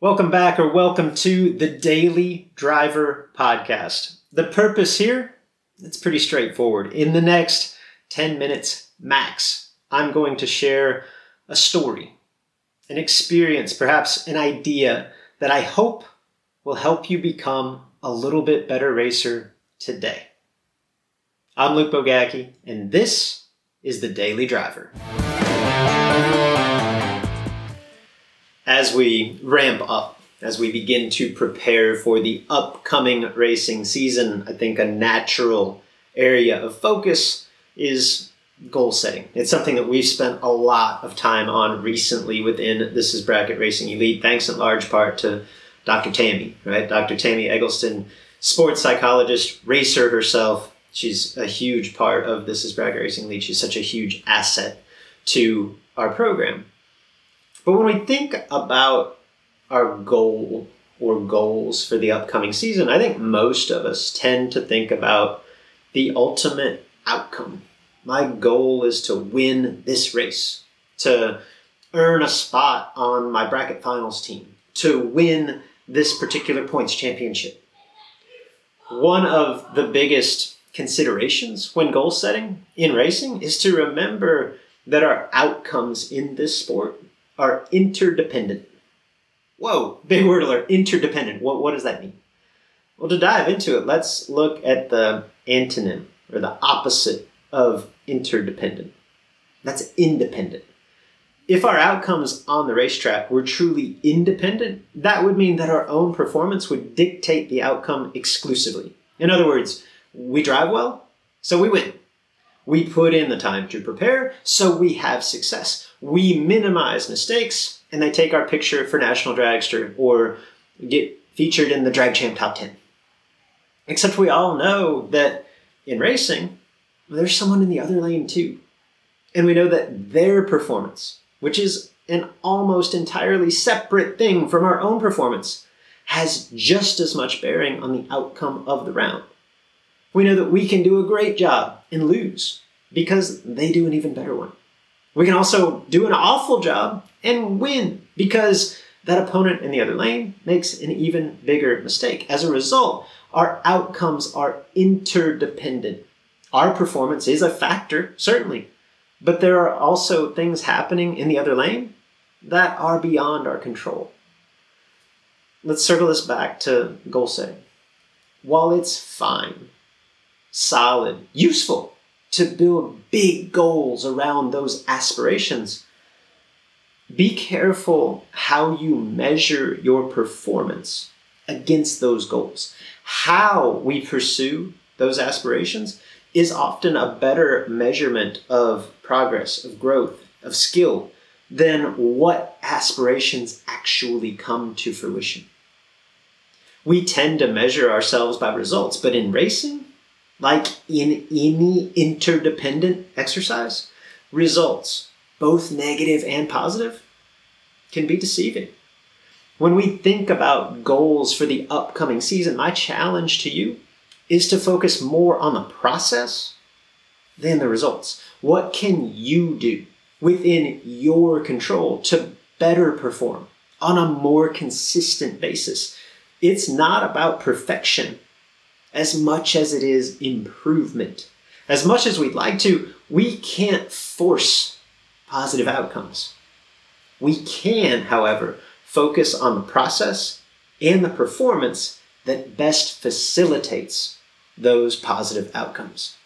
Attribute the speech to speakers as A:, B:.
A: Welcome back or welcome to the Daily Driver Podcast. The purpose here, it's pretty straightforward. In the next 10 minutes max, I'm going to share a story, an experience, perhaps an idea that I hope will help you become a little bit better racer today. I'm Luke Bogacki, and this is the Daily Driver. As we ramp up, as we begin to prepare for the upcoming racing season, I think a natural area of focus is goal setting. It's something that we've spent a lot of time on recently within This is Bracket Racing Elite, thanks in large part to Dr. Tammy, right? Dr. Tammy Eggleston, sports psychologist, racer herself. She's a huge part of This is Bracket Racing Elite. She's such a huge asset to our program. But when we think about our goal or goals for the upcoming season, I think most of us tend to think about the ultimate outcome. My goal is to win this race, to earn a spot on my bracket finals team, to win this particular points championship. One of the biggest considerations when goal setting in racing is to remember that our outcomes in this sport are interdependent. Whoa, big word alert, interdependent. What, what does that mean? Well, to dive into it, let's look at the antonym or the opposite of interdependent. That's independent. If our outcomes on the racetrack were truly independent, that would mean that our own performance would dictate the outcome exclusively. In other words, we drive well, so we win. We put in the time to prepare, so we have success. We minimize mistakes, and they take our picture for National Dragster or get featured in the Drag Champ Top 10. Except we all know that in racing, there's someone in the other lane too. And we know that their performance, which is an almost entirely separate thing from our own performance, has just as much bearing on the outcome of the round we know that we can do a great job and lose because they do an even better one. We can also do an awful job and win because that opponent in the other lane makes an even bigger mistake. As a result, our outcomes are interdependent. Our performance is a factor, certainly, but there are also things happening in the other lane that are beyond our control. Let's circle this back to goal setting. While it's fine solid, useful to build big goals around those aspirations. Be careful how you measure your performance against those goals. How we pursue those aspirations is often a better measurement of progress, of growth, of skill than what aspirations actually come to fruition. We tend to measure ourselves by results, but in racing, like in any interdependent exercise, results, both negative and positive, can be deceiving. When we think about goals for the upcoming season, my challenge to you is to focus more on the process than the results. What can you do within your control to better perform on a more consistent basis? It's not about perfection as much as it is improvement. As much as we'd like to, we can't force positive outcomes. We can, however, focus on the process and the performance that best facilitates those positive outcomes.